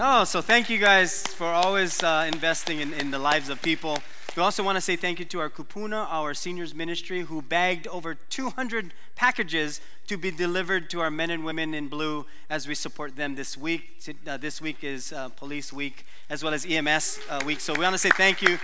Oh, so thank you guys for always uh, investing in, in the lives of people. We also want to say thank you to our Kupuna, our seniors ministry, who bagged over 200 packages to be delivered to our men and women in blue as we support them this week. Uh, this week is uh, Police Week as well as EMS uh, Week. So we want to say thank you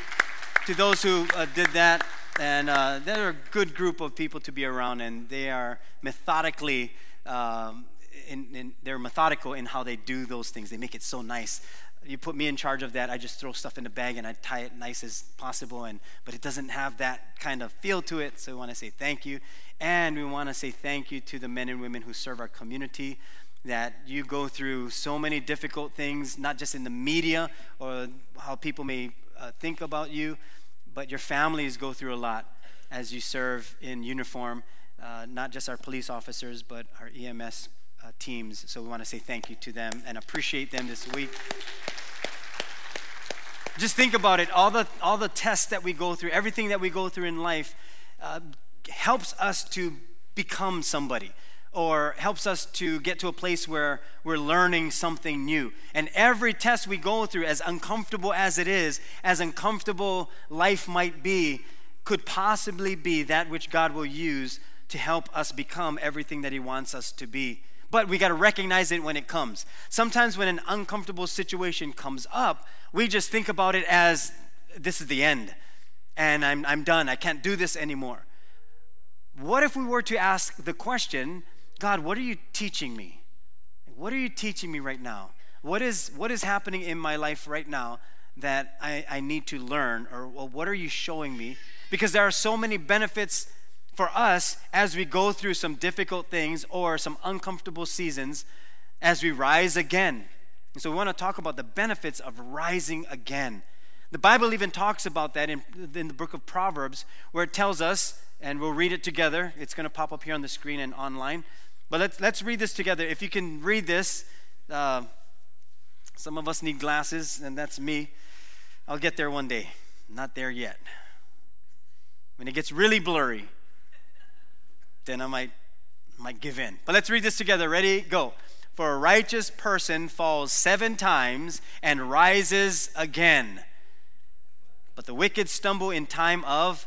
to those who uh, did that. And uh, they're a good group of people to be around, and they are methodically. Um, in, in, they're methodical in how they do those things. They make it so nice. You put me in charge of that. I just throw stuff in the bag and I tie it nice as possible. And but it doesn't have that kind of feel to it. So we want to say thank you, and we want to say thank you to the men and women who serve our community. That you go through so many difficult things, not just in the media or how people may uh, think about you, but your families go through a lot as you serve in uniform. Uh, not just our police officers, but our EMS uh, teams. So we want to say thank you to them and appreciate them this week. Just think about it all the, all the tests that we go through, everything that we go through in life uh, helps us to become somebody or helps us to get to a place where we're learning something new. And every test we go through, as uncomfortable as it is, as uncomfortable life might be, could possibly be that which God will use to help us become everything that He wants us to be. But we got to recognize it when it comes. Sometimes when an uncomfortable situation comes up, we just think about it as this is the end and I'm, I'm done. I can't do this anymore. What if we were to ask the question, God, what are you teaching me? What are you teaching me right now? What is, what is happening in my life right now that I, I need to learn? Or well, what are you showing me? Because there are so many benefits for us as we go through some difficult things or some uncomfortable seasons as we rise again. And so we want to talk about the benefits of rising again. The Bible even talks about that in, in the book of Proverbs, where it tells us, and we'll read it together. It's going to pop up here on the screen and online. But let's, let's read this together. If you can read this, uh, some of us need glasses, and that's me. I'll get there one day. Not there yet. When it gets really blurry, then I might, might give in. But let's read this together. Ready? Go. For a righteous person falls seven times and rises again. But the wicked stumble in time of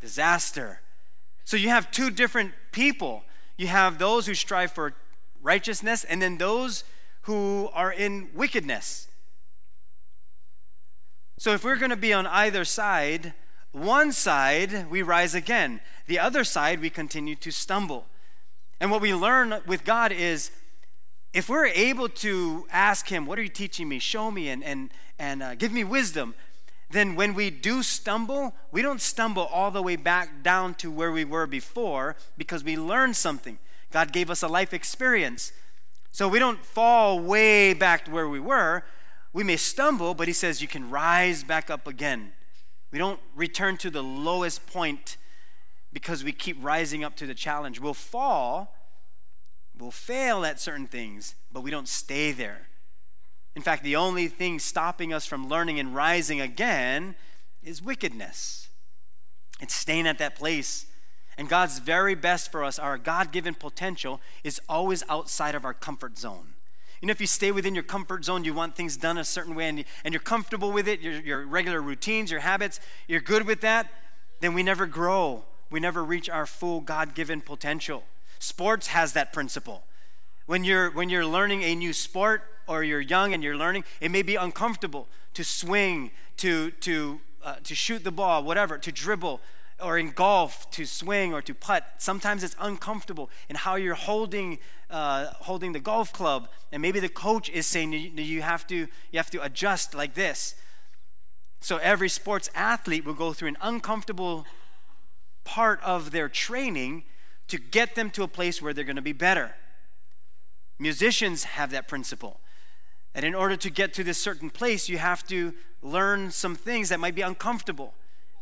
disaster. So you have two different people. You have those who strive for righteousness, and then those who are in wickedness. So if we're going to be on either side, one side, we rise again. The other side, we continue to stumble. And what we learn with God is if we're able to ask Him, What are you teaching me? Show me and, and, and uh, give me wisdom. Then when we do stumble, we don't stumble all the way back down to where we were before because we learned something. God gave us a life experience. So we don't fall way back to where we were. We may stumble, but He says you can rise back up again. We don't return to the lowest point because we keep rising up to the challenge. We'll fall, we'll fail at certain things, but we don't stay there. In fact, the only thing stopping us from learning and rising again is wickedness. It's staying at that place. And God's very best for us, our God given potential, is always outside of our comfort zone. You know, if you stay within your comfort zone, you want things done a certain way, and, and you're comfortable with it, your, your regular routines, your habits, you're good with that, then we never grow. We never reach our full God given potential. Sports has that principle. When you're, when you're learning a new sport or you're young and you're learning, it may be uncomfortable to swing, to, to, uh, to shoot the ball, whatever, to dribble, or in golf to swing or to putt sometimes it's uncomfortable in how you're holding uh, holding the golf club. And maybe the coach is saying you, have to you have to adjust like this. So every sports athlete will go through an uncomfortable part of their training to get them to a place where they're going to be better. Musicians have that principle. And in order to get to this certain place you have to learn some things that might be uncomfortable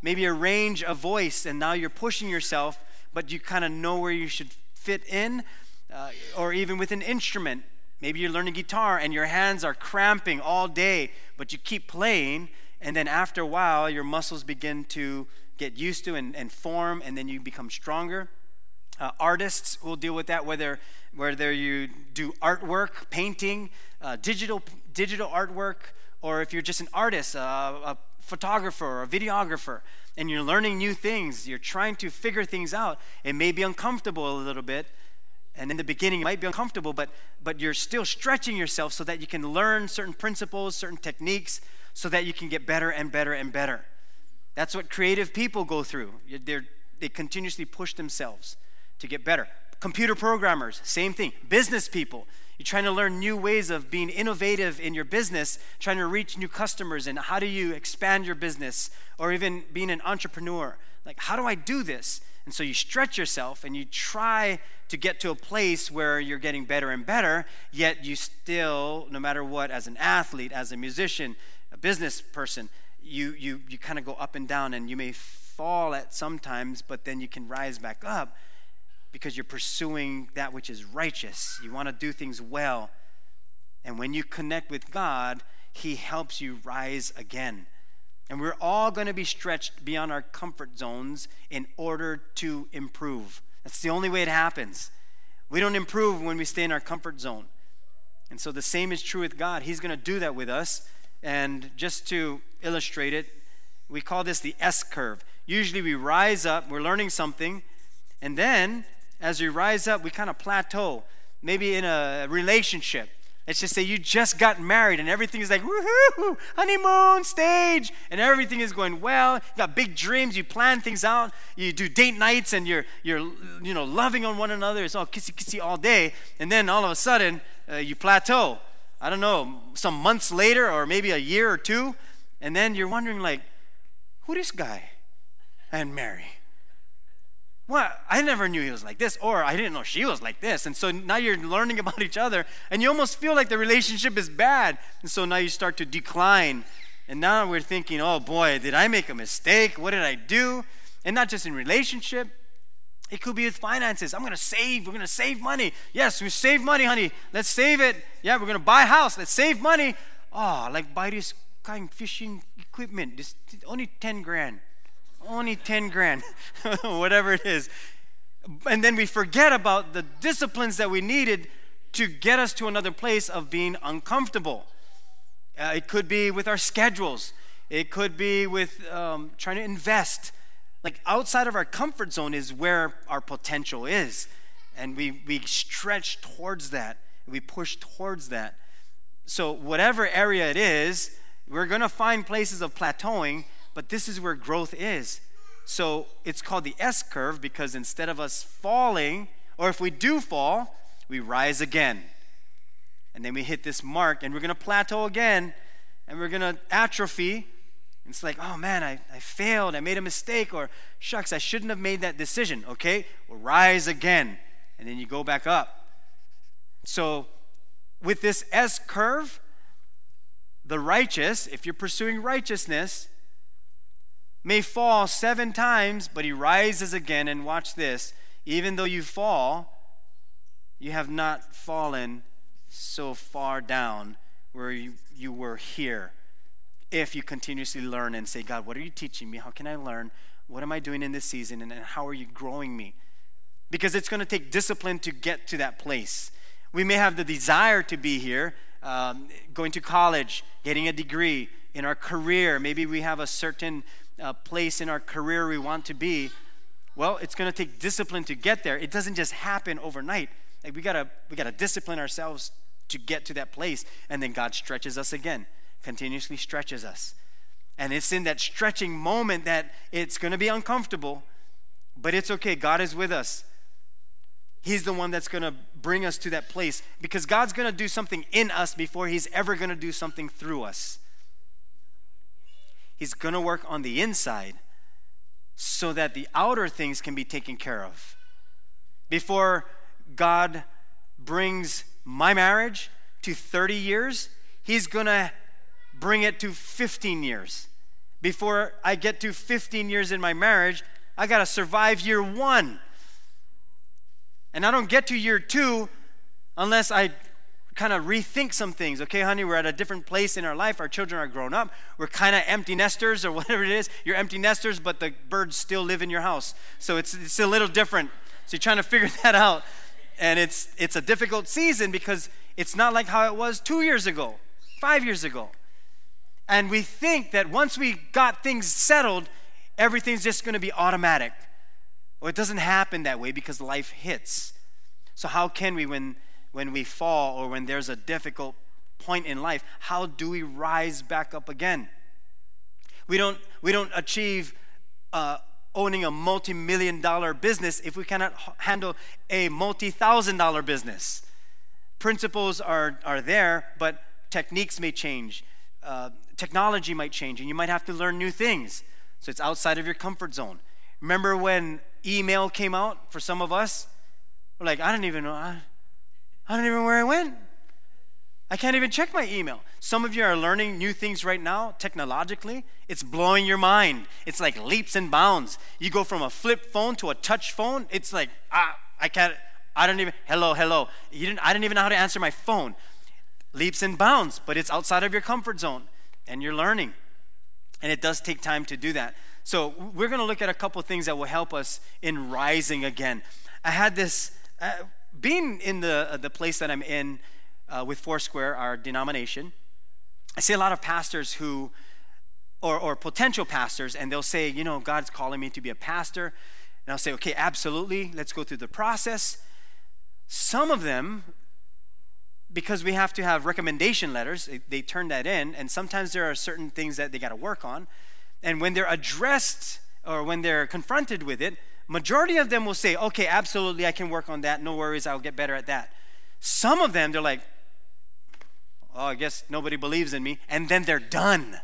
maybe a range of voice, and now you're pushing yourself, but you kind of know where you should fit in, uh, or even with an instrument. Maybe you're learning guitar and your hands are cramping all day, but you keep playing, and then after a while, your muscles begin to get used to and, and form, and then you become stronger. Uh, artists will deal with that, whether, whether you do artwork, painting, uh, digital digital artwork, or if you're just an artist, a, a photographer, or a videographer, and you're learning new things, you're trying to figure things out, it may be uncomfortable a little bit. And in the beginning, it might be uncomfortable, but, but you're still stretching yourself so that you can learn certain principles, certain techniques, so that you can get better and better and better. That's what creative people go through. They're, they continuously push themselves to get better. Computer programmers, same thing. Business people, you're trying to learn new ways of being innovative in your business, trying to reach new customers, and how do you expand your business, or even being an entrepreneur. Like, how do I do this? And so you stretch yourself and you try to get to a place where you're getting better and better, yet you still, no matter what, as an athlete, as a musician, a business person, you, you, you kind of go up and down and you may fall at sometimes, but then you can rise back up because you're pursuing that which is righteous. You want to do things well. And when you connect with God, He helps you rise again. And we're all going to be stretched beyond our comfort zones in order to improve. That's the only way it happens. We don't improve when we stay in our comfort zone. And so the same is true with God. He's going to do that with us. And just to illustrate it, we call this the S curve. Usually we rise up, we're learning something, and then as we rise up, we kind of plateau, maybe in a relationship. Let's just say you just got married and everything is like, woohoo, honeymoon stage, and everything is going well. You got big dreams, you plan things out, you do date nights, and you're, you're you know, loving on one another. It's all kissy kissy all day. And then all of a sudden, uh, you plateau. I don't know, some months later, or maybe a year or two, and then you're wondering, like, who this guy and Mary? Well, I never knew he was like this, or I didn't know she was like this. And so now you're learning about each other, and you almost feel like the relationship is bad. And so now you start to decline. And now we're thinking, oh boy, did I make a mistake? What did I do? And not just in relationship, it could be with finances. I'm going to save. We're going to save money. Yes, we save money, honey. Let's save it. Yeah, we're going to buy a house. Let's save money. Oh, like buy this kind of fishing equipment. This only 10 grand only 10 grand, whatever it is. And then we forget about the disciplines that we needed to get us to another place of being uncomfortable. Uh, it could be with our schedules, it could be with um, trying to invest. Like outside of our comfort zone is where our potential is. And we, we stretch towards that, we push towards that. So, whatever area it is, we're going to find places of plateauing but this is where growth is. So it's called the S curve because instead of us falling, or if we do fall, we rise again. And then we hit this mark and we're going to plateau again and we're going to atrophy. It's like, oh man, I, I failed. I made a mistake. Or shucks, I shouldn't have made that decision. Okay, we'll rise again. And then you go back up. So with this S curve, the righteous, if you're pursuing righteousness, may fall seven times, but he rises again. And watch this even though you fall, you have not fallen so far down where you, you were here. If you continuously learn and say, God, what are you teaching me? How can I learn? What am I doing in this season? And, and how are you growing me? Because it's going to take discipline to get to that place. We may have the desire to be here, um, going to college, getting a degree, in our career. Maybe we have a certain uh, place in our career we want to be, well, it's going to take discipline to get there. It doesn't just happen overnight. Like we gotta we gotta discipline ourselves to get to that place, and then God stretches us again, continuously stretches us, and it's in that stretching moment that it's going to be uncomfortable, but it's okay. God is with us. He's the one that's going to bring us to that place because God's going to do something in us before He's ever going to do something through us. He's going to work on the inside so that the outer things can be taken care of. Before God brings my marriage to 30 years, He's going to bring it to 15 years. Before I get to 15 years in my marriage, I got to survive year one. And I don't get to year two unless I kind of rethink some things. Okay, honey, we're at a different place in our life. Our children are grown up. We're kind of empty nesters or whatever it is. You're empty nesters, but the birds still live in your house. So it's, it's a little different. So you're trying to figure that out. And it's, it's a difficult season because it's not like how it was two years ago. five years ago. And we think that once we got things settled, everything's just going to be automatic. Well, it doesn't happen that way because life hits. So, how can we, when, when we fall or when there's a difficult point in life, how do we rise back up again? We don't, we don't achieve uh, owning a multi million dollar business if we cannot handle a multi thousand dollar business. Principles are, are there, but techniques may change. Uh, technology might change, and you might have to learn new things. So it's outside of your comfort zone. Remember when email came out for some of us? We're like, I don't even know. I, I don't even know where I went. I can't even check my email. Some of you are learning new things right now, technologically. It's blowing your mind. It's like leaps and bounds. You go from a flip phone to a touch phone. It's like, ah, I can't, I don't even, hello, hello. You didn't, I didn't even know how to answer my phone. Leaps and bounds, but it's outside of your comfort zone and you're learning. And it does take time to do that. So we're going to look at a couple things that will help us in rising again. I had this, uh, being in the, uh, the place that I'm in, uh, with Foursquare, our denomination, I see a lot of pastors who, or, or potential pastors, and they'll say, you know, God's calling me to be a pastor. And I'll say, okay, absolutely, let's go through the process. Some of them, because we have to have recommendation letters, they, they turn that in, and sometimes there are certain things that they got to work on. And when they're addressed or when they're confronted with it, majority of them will say, okay, absolutely, I can work on that. No worries, I'll get better at that. Some of them, they're like, oh, I guess nobody believes in me, and then they're done.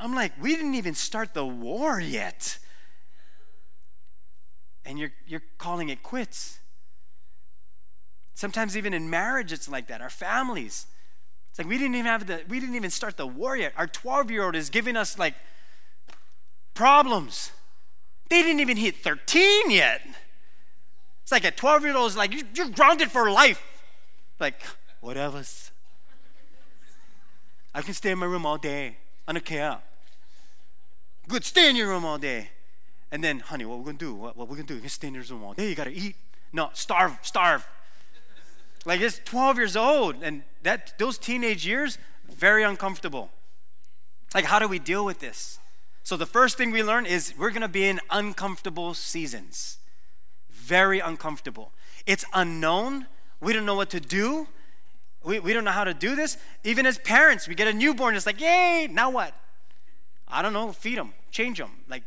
I'm like, we didn't even start the war yet. And you're, you're calling it quits. Sometimes even in marriage, it's like that. Our families. It's like we didn't even have the, we didn't even start the war yet. Our 12 year old is giving us like problems. They didn't even hit 13 yet. It's like a 12 year old is like, you're grounded for life. Like, whatever. I can stay in my room all day. I don't care. Good, stay in your room all day. And then, honey, what we're gonna do? What, what we're gonna do? You can stay in your room all day. You gotta eat. No, starve, starve. Like it's 12 years old, and that those teenage years, very uncomfortable. Like, how do we deal with this? So the first thing we learn is we're gonna be in uncomfortable seasons. Very uncomfortable. It's unknown. We don't know what to do. We, we don't know how to do this. Even as parents, we get a newborn, it's like, yay, now what? I don't know, feed them, change them. Like,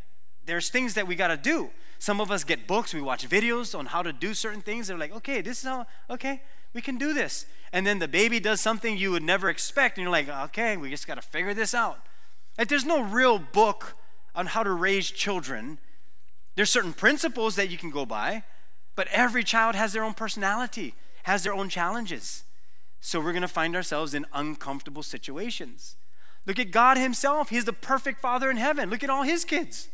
there's things that we got to do. Some of us get books, we watch videos on how to do certain things. They're like, okay, this is how, okay, we can do this. And then the baby does something you would never expect, and you're like, okay, we just got to figure this out. Like, there's no real book on how to raise children. There's certain principles that you can go by, but every child has their own personality, has their own challenges. So we're going to find ourselves in uncomfortable situations. Look at God Himself. He's the perfect Father in heaven. Look at all His kids.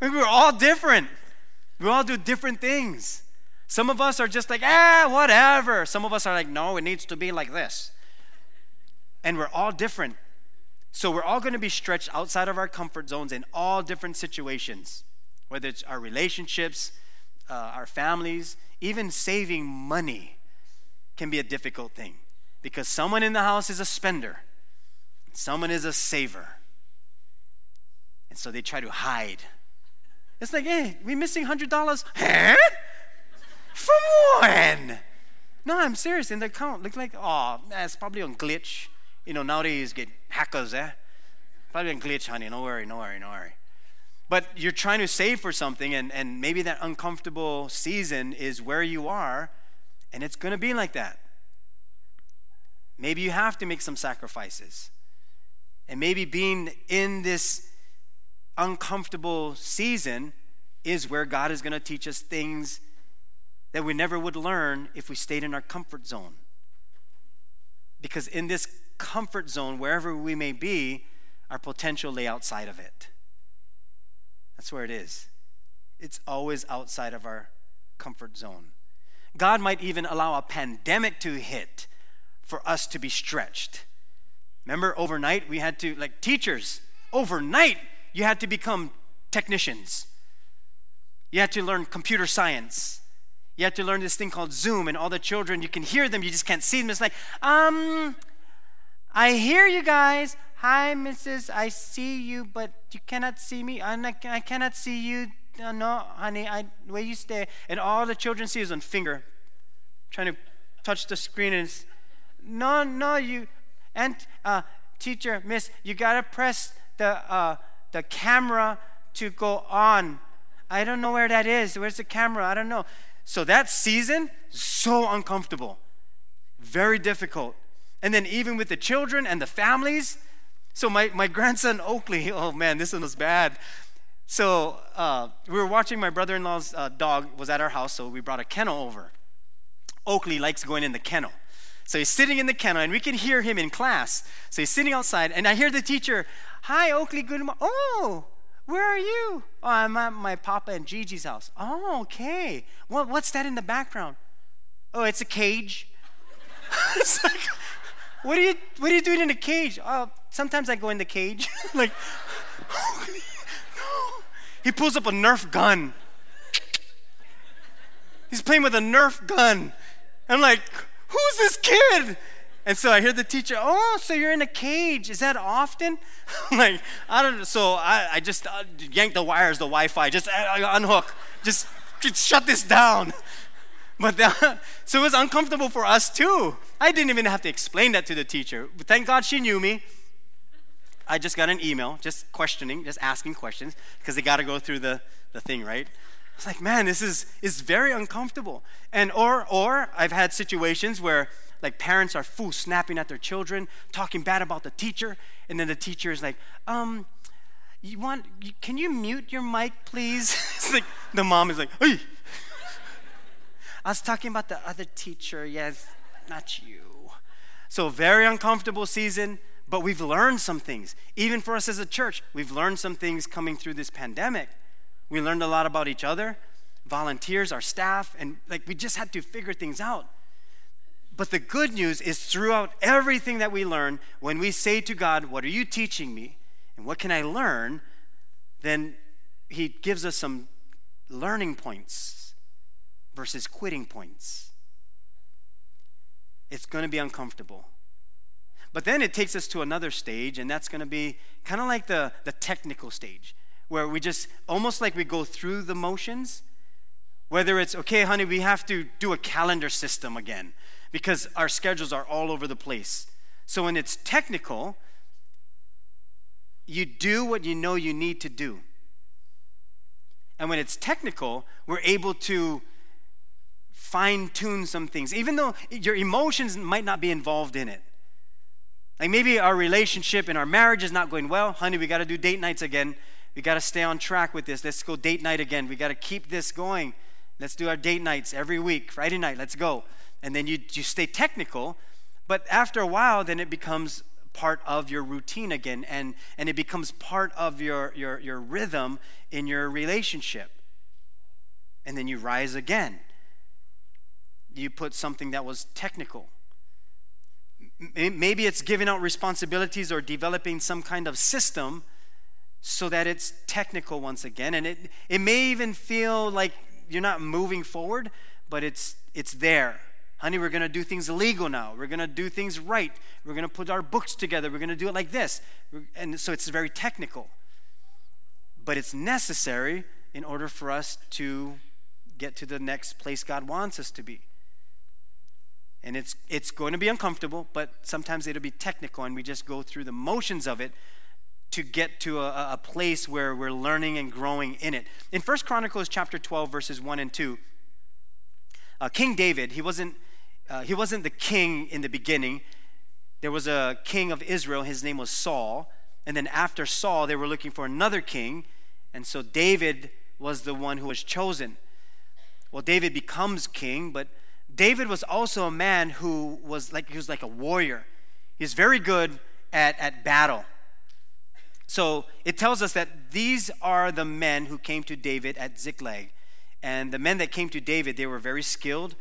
We're all different. We all do different things. Some of us are just like, ah, whatever. Some of us are like, no, it needs to be like this. And we're all different. So we're all going to be stretched outside of our comfort zones in all different situations, whether it's our relationships, uh, our families, even saving money can be a difficult thing because someone in the house is a spender, someone is a saver. And so they try to hide. It's like, hey, we missing $100. Huh? From when? No, I'm serious. In the account, look like, oh, that's probably on glitch. You know, nowadays get hackers, eh? Probably on glitch, honey. No worry, no worry, no worry. But you're trying to save for something, and, and maybe that uncomfortable season is where you are and it's going to be like that. Maybe you have to make some sacrifices. And maybe being in this uncomfortable season is where God is going to teach us things that we never would learn if we stayed in our comfort zone. Because in this comfort zone, wherever we may be, our potential lay outside of it. That's where it is. It's always outside of our comfort zone. God might even allow a pandemic to hit for us to be stretched. Remember, overnight we had to, like teachers, overnight you had to become technicians. You had to learn computer science. You have to learn this thing called Zoom, and all the children, you can hear them, you just can't see them. It's like, um, I hear you guys. Hi, Mrs. I see you, but you cannot see me. I, I cannot see you. Uh, no, honey, I, where you stay. And all the children see is one finger trying to touch the screen. And it's, no, no, you, and uh, teacher, miss, you gotta press the, uh, the camera to go on. I don't know where that is. Where's the camera? I don't know. So that season, so uncomfortable, very difficult. And then even with the children and the families. So my, my grandson Oakley, oh man, this one was bad. So uh, we were watching my brother-in-law's uh, dog was at our house, so we brought a kennel over. Oakley likes going in the kennel. So he's sitting in the kennel, and we can hear him in class. So he's sitting outside, and I hear the teacher, Hi, Oakley, good morning. Oh, where are you? Oh, I'm at my Papa and Gigi's house. Oh, okay. What, what's that in the background? Oh, it's a cage. it's like, what are you what are you doing in a cage? Oh, sometimes I go in the cage. like, no. He pulls up a Nerf gun. He's playing with a Nerf gun. I'm like, who's this kid? And so I hear the teacher, oh, so you're in a cage. Is that often? Like, I don't know. So I, I just uh, yank the wires, the Wi Fi, just uh, unhook, just, just shut this down. But that, so it was uncomfortable for us too. I didn't even have to explain that to the teacher. But thank God she knew me. I just got an email, just questioning, just asking questions, because they got to go through the, the thing, right? It's like, man, this is, is very uncomfortable. And or or I've had situations where like parents are full snapping at their children, talking bad about the teacher, and then the teacher is like, um, you want can you mute your mic, please? it's like the mom is like, hey. I was talking about the other teacher, yes, not you. So very uncomfortable season, but we've learned some things. Even for us as a church, we've learned some things coming through this pandemic. We learned a lot about each other, volunteers, our staff, and like we just had to figure things out. But the good news is throughout everything that we learn, when we say to God, What are you teaching me? And what can I learn? Then He gives us some learning points versus quitting points. It's going to be uncomfortable. But then it takes us to another stage, and that's going to be kind of like the, the technical stage, where we just almost like we go through the motions. Whether it's, okay, honey, we have to do a calendar system again because our schedules are all over the place. So when it's technical, you do what you know you need to do. And when it's technical, we're able to fine tune some things, even though your emotions might not be involved in it. Like maybe our relationship and our marriage is not going well. Honey, we got to do date nights again. We got to stay on track with this. Let's go date night again. We got to keep this going. Let's do our date nights every week. Friday night, let's go. And then you, you stay technical, but after a while, then it becomes part of your routine again, and, and it becomes part of your, your, your rhythm in your relationship. And then you rise again. You put something that was technical. Maybe it's giving out responsibilities or developing some kind of system so that it's technical once again. And it, it may even feel like you're not moving forward, but it's, it's there. Honey, we're going to do things legal now. We're going to do things right. We're going to put our books together. We're going to do it like this. And so it's very technical. But it's necessary in order for us to get to the next place God wants us to be. And it's, it's going to be uncomfortable, but sometimes it'll be technical, and we just go through the motions of it to get to a, a place where we're learning and growing in it. In First Chronicles chapter 12, verses 1 and 2, uh, King David, he wasn't, uh, he wasn't the king in the beginning. There was a king of Israel, his name was Saul. And then after Saul, they were looking for another king. And so David was the one who was chosen. Well, David becomes king, but David was also a man who was like he was like a warrior. He's very good at, at battle. So it tells us that these are the men who came to David at Ziklag. And the men that came to David, they were very skilled.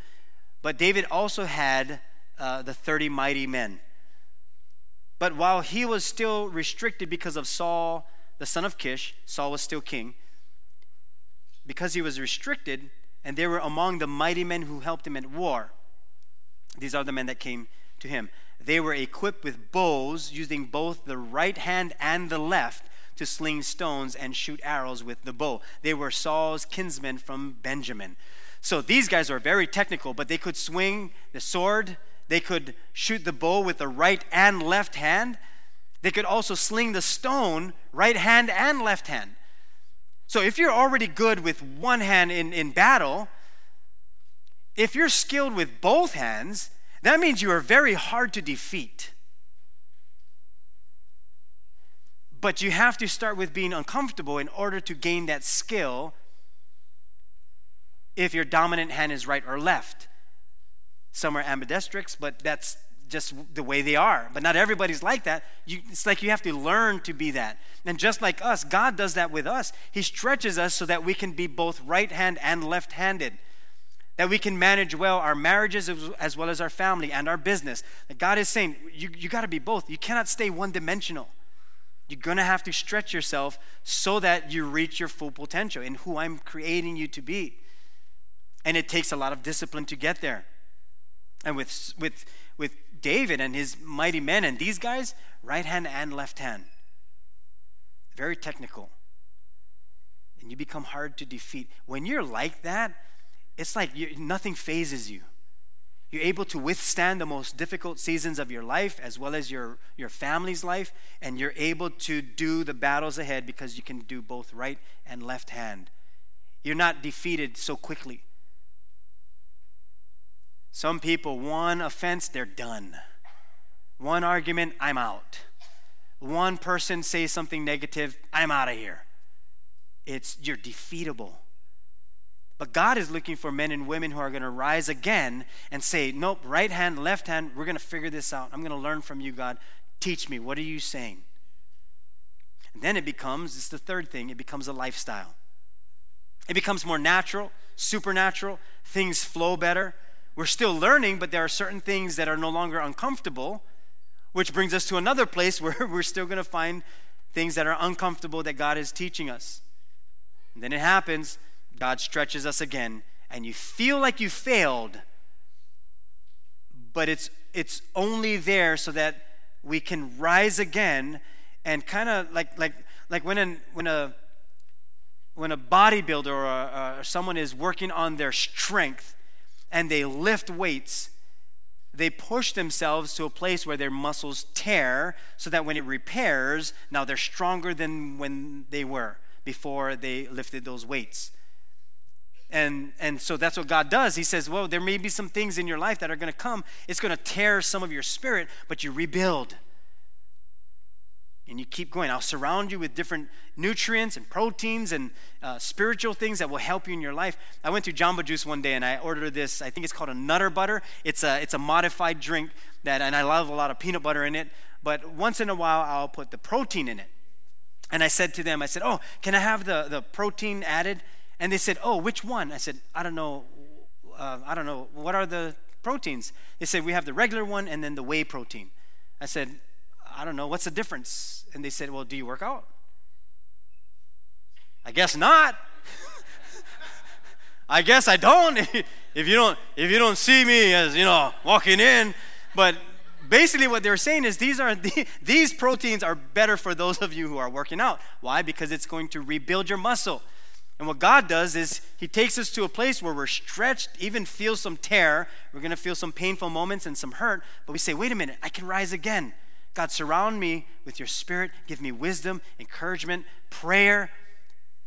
But David also had uh, the 30 mighty men. But while he was still restricted because of Saul, the son of Kish, Saul was still king. Because he was restricted, and they were among the mighty men who helped him at war. These are the men that came to him. They were equipped with bows, using both the right hand and the left to sling stones and shoot arrows with the bow. They were Saul's kinsmen from Benjamin. So these guys are very technical, but they could swing the sword, they could shoot the bow with the right and left hand. They could also sling the stone, right hand and left hand. So if you're already good with one hand in, in battle, if you're skilled with both hands, that means you are very hard to defeat. But you have to start with being uncomfortable in order to gain that skill if your dominant hand is right or left. Some are ambidextrous, but that's just the way they are. But not everybody's like that. You, it's like you have to learn to be that. And just like us, God does that with us. He stretches us so that we can be both right hand and left handed. That we can manage well our marriages as well as our family and our business. God is saying, you, you got to be both. You cannot stay one dimensional. You're going to have to stretch yourself so that you reach your full potential in who I'm creating you to be. And it takes a lot of discipline to get there. And with, with, with David and his mighty men and these guys, right hand and left hand. Very technical. And you become hard to defeat. When you're like that, it's like nothing fazes you. You're able to withstand the most difficult seasons of your life as well as your, your family's life, and you're able to do the battles ahead because you can do both right and left hand. You're not defeated so quickly. Some people, one offense, they're done. One argument, I'm out. One person says something negative, I'm out of here. It's you're defeatable. But God is looking for men and women who are going to rise again and say, Nope, right hand, left hand, we're going to figure this out. I'm going to learn from you, God. Teach me. What are you saying? And then it becomes, it's the third thing, it becomes a lifestyle. It becomes more natural, supernatural, things flow better. We're still learning, but there are certain things that are no longer uncomfortable, which brings us to another place where we're still going to find things that are uncomfortable that God is teaching us. And then it happens, God stretches us again, and you feel like you failed, but it's it's only there so that we can rise again and kind of like like like when an, when a when a bodybuilder or, a, or someone is working on their strength and they lift weights, they push themselves to a place where their muscles tear so that when it repairs, now they're stronger than when they were before they lifted those weights. And, and so that's what God does. He says, Well, there may be some things in your life that are going to come. It's going to tear some of your spirit, but you rebuild and you keep going. I'll surround you with different nutrients and proteins and uh, spiritual things that will help you in your life. I went to Jamba Juice one day and I ordered this. I think it's called a Nutter Butter. It's a it's a modified drink that, and I love a lot of peanut butter in it. But once in a while, I'll put the protein in it. And I said to them, I said, "Oh, can I have the the protein added?" And they said, "Oh, which one?" I said, "I don't know. Uh, I don't know. What are the proteins?" They said, "We have the regular one and then the whey protein." I said, I don't know, what's the difference? And they said, Well, do you work out? I guess not. I guess I don't. if you don't if you don't see me as, you know, walking in, but basically what they're saying is these are these proteins are better for those of you who are working out. Why? Because it's going to rebuild your muscle. And what God does is He takes us to a place where we're stretched, even feel some tear. We're going to feel some painful moments and some hurt. But we say, wait a minute, I can rise again. God, surround me with your spirit. Give me wisdom, encouragement, prayer,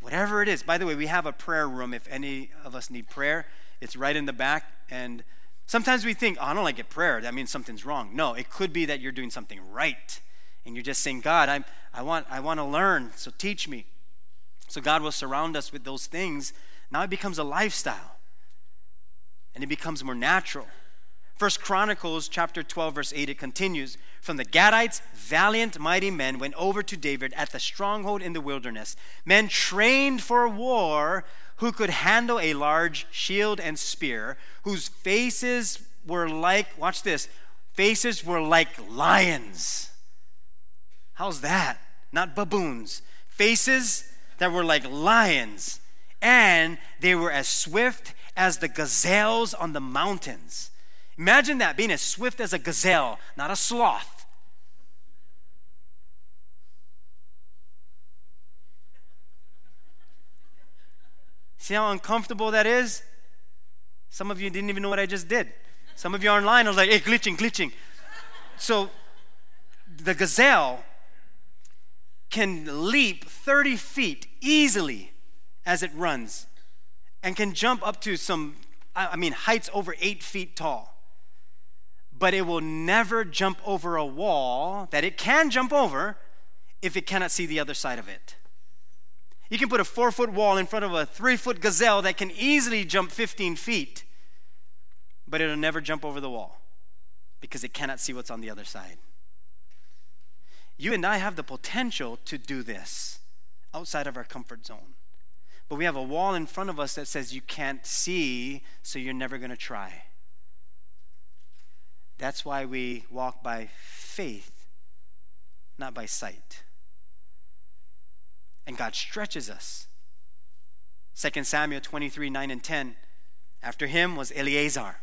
whatever it is. By the way, we have a prayer room if any of us need prayer. It's right in the back. And sometimes we think, oh, I don't like it prayer. That means something's wrong. No, it could be that you're doing something right. And you're just saying, God, I'm, I, want, I want to learn, so teach me. So God will surround us with those things. Now it becomes a lifestyle. And it becomes more natural. First Chronicles chapter 12 verse 8 it continues from the Gadites valiant mighty men went over to David at the stronghold in the wilderness. Men trained for war who could handle a large shield and spear whose faces were like watch this faces were like lions. How's that? Not baboons. Faces that were like lions. And they were as swift as the gazelles on the mountains. Imagine that, being as swift as a gazelle, not a sloth. See how uncomfortable that is? Some of you didn't even know what I just did. Some of you are online I was like, hey, glitching, glitching. So the gazelle can leap 30 feet easily as it runs and can jump up to some, I mean, heights over eight feet tall. But it will never jump over a wall that it can jump over if it cannot see the other side of it. You can put a four foot wall in front of a three foot gazelle that can easily jump 15 feet, but it'll never jump over the wall because it cannot see what's on the other side. You and I have the potential to do this outside of our comfort zone. But we have a wall in front of us that says you can't see, so you're never going to try. That's why we walk by faith, not by sight. And God stretches us. 2 Samuel 23 9 and 10. After him was Eleazar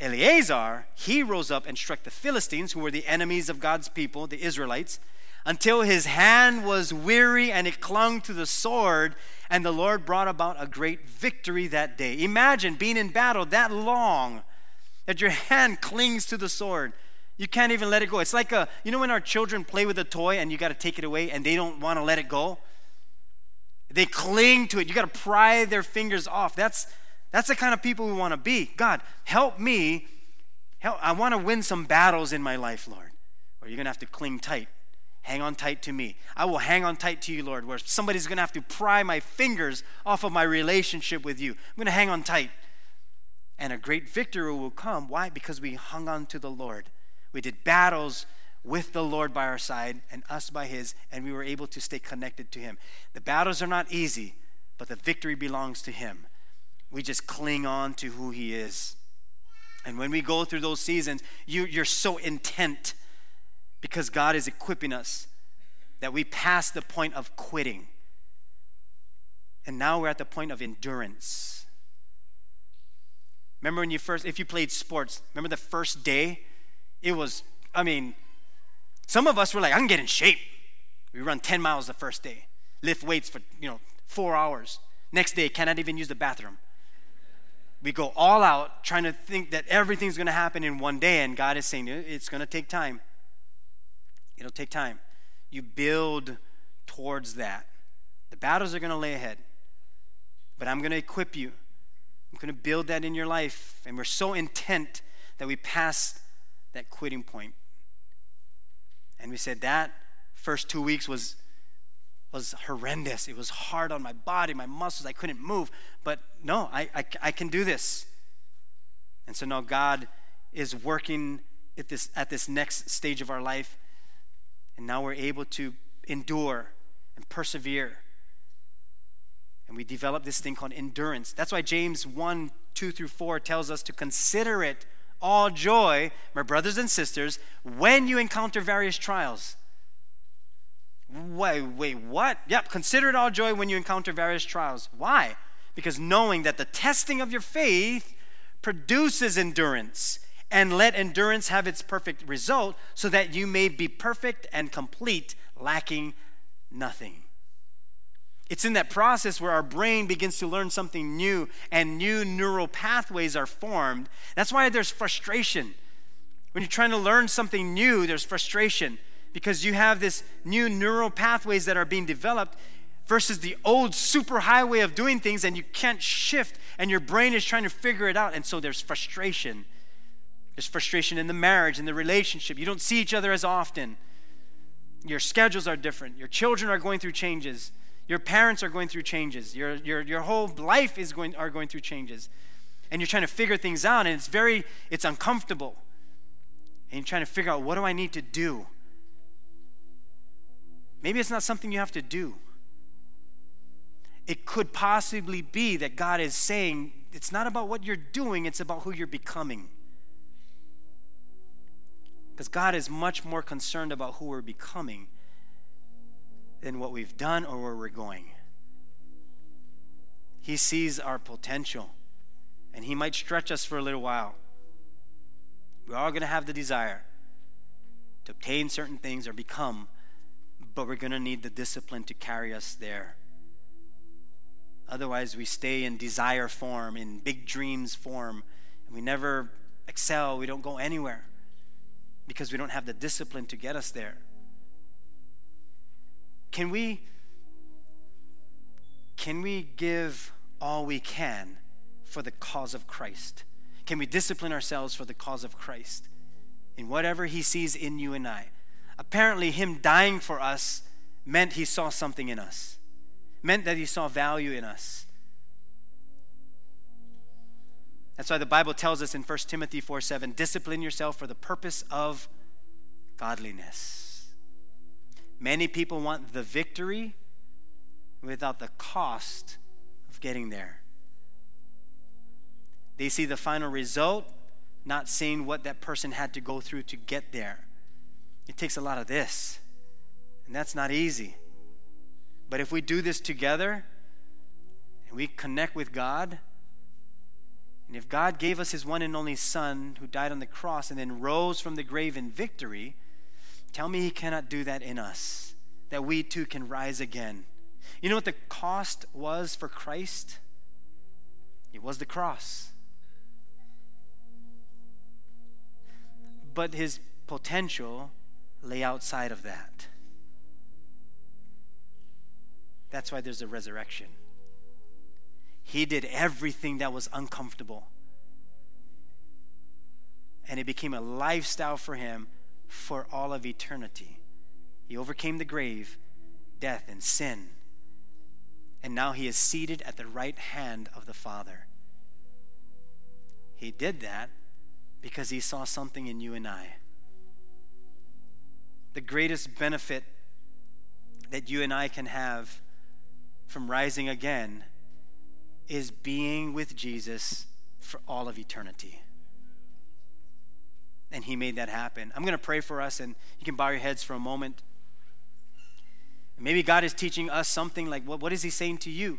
Eleazar, he rose up and struck the Philistines, who were the enemies of God's people, the Israelites, until his hand was weary and it clung to the sword, and the Lord brought about a great victory that day. Imagine being in battle that long that your hand clings to the sword. You can't even let it go. It's like a, you know, when our children play with a toy and you got to take it away and they don't want to let it go? They cling to it. You got to pry their fingers off. That's that's the kind of people we want to be. God, help me. Help, I want to win some battles in my life, Lord. Or you're going to have to cling tight. Hang on tight to me. I will hang on tight to you, Lord, where somebody's going to have to pry my fingers off of my relationship with you. I'm going to hang on tight. And a great victory will come. Why? Because we hung on to the Lord. We did battles with the Lord by our side and us by His, and we were able to stay connected to Him. The battles are not easy, but the victory belongs to Him we just cling on to who He is. And when we go through those seasons, you, you're so intent because God is equipping us that we pass the point of quitting. And now we're at the point of endurance. Remember when you first, if you played sports, remember the first day? It was, I mean, some of us were like, I can get in shape. We run 10 miles the first day, lift weights for, you know, four hours. Next day, cannot even use the bathroom we go all out trying to think that everything's going to happen in one day, and God is saying it's going to take time. It'll take time. You build towards that. The battles are going to lay ahead, but I'm going to equip you. Going to build that in your life, and we're so intent that we passed that quitting point. And we said that first two weeks was was horrendous. It was hard on my body, my muscles. I couldn't move. But no, I, I, I can do this. And so now God is working at this, at this next stage of our life. And now we're able to endure and persevere. And we develop this thing called endurance. That's why James 1 2 through 4 tells us to consider it all joy, my brothers and sisters, when you encounter various trials Wait, wait, what? Yep, consider it all joy when you encounter various trials. Why? Because knowing that the testing of your faith produces endurance, and let endurance have its perfect result, so that you may be perfect and complete, lacking nothing. It's in that process where our brain begins to learn something new and new neural pathways are formed. That's why there's frustration. When you're trying to learn something new, there's frustration because you have this new neural pathways that are being developed versus the old super highway of doing things and you can't shift and your brain is trying to figure it out. And so there's frustration. There's frustration in the marriage in the relationship. You don't see each other as often. Your schedules are different. Your children are going through changes your parents are going through changes your, your, your whole life is going are going through changes and you're trying to figure things out and it's very it's uncomfortable and you're trying to figure out what do i need to do Maybe it's not something you have to do. It could possibly be that God is saying it's not about what you're doing, it's about who you're becoming. Because God is much more concerned about who we're becoming than what we've done or where we're going. He sees our potential. And He might stretch us for a little while. We're all going to have the desire to obtain certain things or become, but we're going to need the discipline to carry us there. Otherwise, we stay in desire form, in big dreams form, and we never excel. We don't go anywhere because we don't have the discipline to get us there. Can we can we give all we can for the cause of Christ? Can we discipline ourselves for the cause of Christ in whatever he sees in you and I? Apparently him dying for us meant he saw something in us. Meant that he saw value in us. That's why the Bible tells us in 1 Timothy 4 7, discipline yourself for the purpose of godliness. Many people want the victory without the cost of getting there. They see the final result, not seeing what that person had to go through to get there. It takes a lot of this, and that's not easy. But if we do this together and we connect with God, and if God gave us his one and only Son who died on the cross and then rose from the grave in victory, tell me he cannot do that in us, that we too can rise again. You know what the cost was for Christ? It was the cross. But his potential lay outside of that. That's why there's a resurrection. He did everything that was uncomfortable. And it became a lifestyle for him for all of eternity. He overcame the grave, death, and sin. And now he is seated at the right hand of the Father. He did that because he saw something in you and I. The greatest benefit that you and I can have from rising again is being with Jesus for all of eternity. And he made that happen. I'm going to pray for us, and you can bow your heads for a moment. Maybe God is teaching us something like what, what is he saying to you?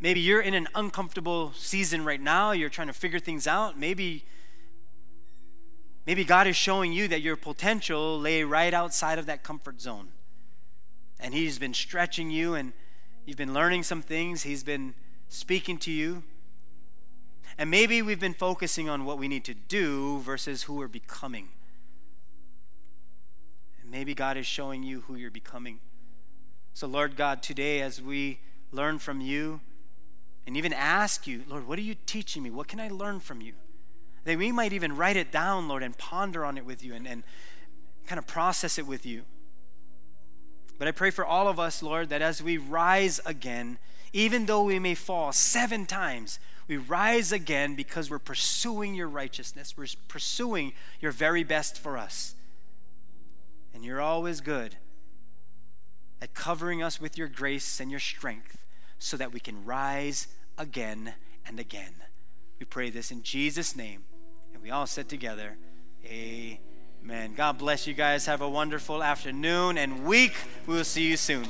Maybe you're in an uncomfortable season right now, you're trying to figure things out. Maybe maybe God is showing you that your potential lay right outside of that comfort zone. And he's been stretching you and you've been learning some things. He's been speaking to you. And maybe we've been focusing on what we need to do versus who we're becoming. And maybe God is showing you who you're becoming. So, Lord God, today as we learn from you and even ask you, Lord, what are you teaching me? What can I learn from you? That we might even write it down, Lord, and ponder on it with you and, and kind of process it with you. But I pray for all of us, Lord, that as we rise again, even though we may fall seven times, we rise again because we're pursuing your righteousness. We're pursuing your very best for us. And you're always good at covering us with your grace and your strength so that we can rise again and again. We pray this in Jesus' name. And we all said together, Amen. God bless you guys. Have a wonderful afternoon and week. We will see you soon.